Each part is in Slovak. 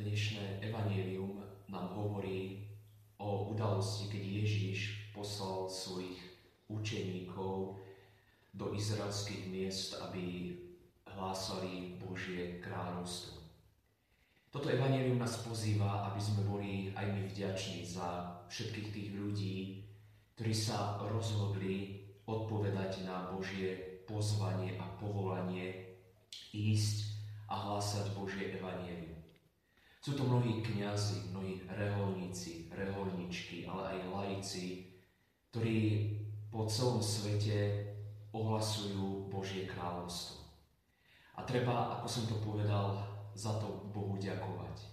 Dnešné evanílium nám hovorí o udalosti, keď Ježíš poslal svojich učeníkov do izraelských miest, aby hlásali Božie kráľovstvo. Toto evanílium nás pozýva, aby sme boli aj my vďační za všetkých tých ľudí, ktorí sa rozhodli odpovedať na Božie pozvanie a povolanie ísť a hlásať Božie. Sú to mnohí kňazi, mnohí reholníci, reholničky, ale aj laici, ktorí po celom svete ohlasujú Božie kráľovstvo. A treba, ako som to povedal, za to Bohu ďakovať.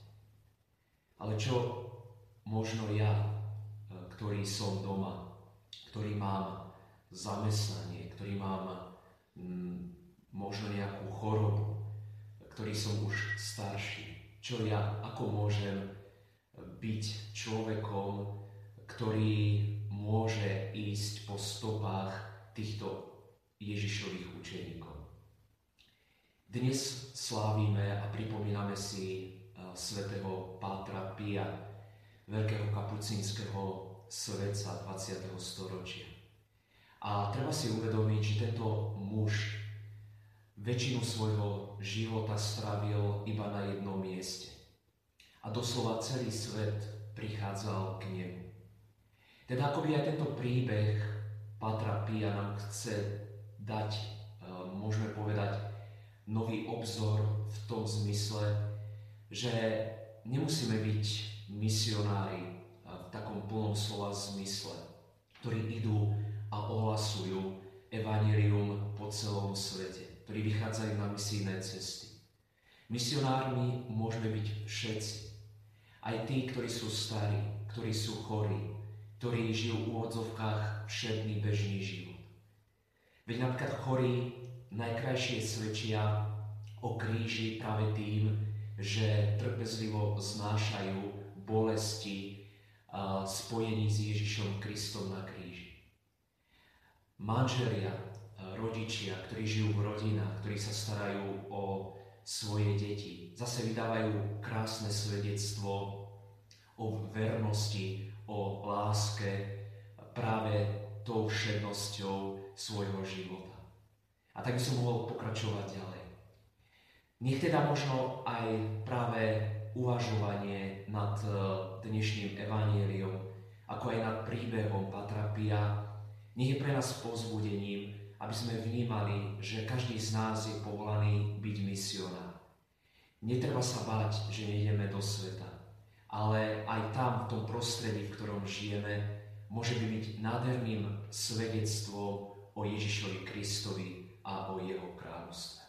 Ale čo možno ja, e, ktorý som doma, ktorý mám zamestnanie, ktorý mám možno nejakú chorobu, ktorý som už starší, čo ja, ako môžem byť človekom, ktorý môže ísť po stopách týchto Ježišových učeníkov. Dnes slávime a pripomíname si e, svätého Pátra Pia, veľkého kapucínskeho svetca 20. storočia. A treba si uvedomiť, že tento muž väčšinu svojho života strávil iba na jednom mieste. A doslova celý svet prichádzal k nemu. Teda akoby aj tento príbeh Patra Pia nám chce dať, e, môžeme povedať, nový obzor v tom zmysle, že nemusíme byť misionári e, v takom plnom slova zmysle, ktorí idú a ohlasujú evanílium po celom svete ktorí vychádzajú na misijné cesty. Misionármi môžeme byť všetci. Aj tí, ktorí sú starí, ktorí sú chorí, ktorí žijú v úvodzovkách všedný bežný život. Veď napríklad chorí najkrajšie svedčia o kríži práve tým, že trpezlivo znášajú bolesti spojení s Ježišom Kristom na kríži. Manželia rodičia, ktorí žijú v rodinách, ktorí sa starajú o svoje deti. Zase vydávajú krásne svedectvo o vernosti, o láske práve tou všednosťou svojho života. A tak by som mohol pokračovať ďalej. Nech teda možno aj práve uvažovanie nad eh, dnešným evaníliom, ako aj nad príbehom Patrapia, nech je pre nás povzbudením, aby sme vnímali, že každý z nás je povolaný byť misionár. Netreba sa báť, že nejdeme do sveta, ale aj tam, v tom prostredí, v ktorom žijeme, môže byť nádherným svedectvom o Ježišovi Kristovi a o Jeho kráľovstve.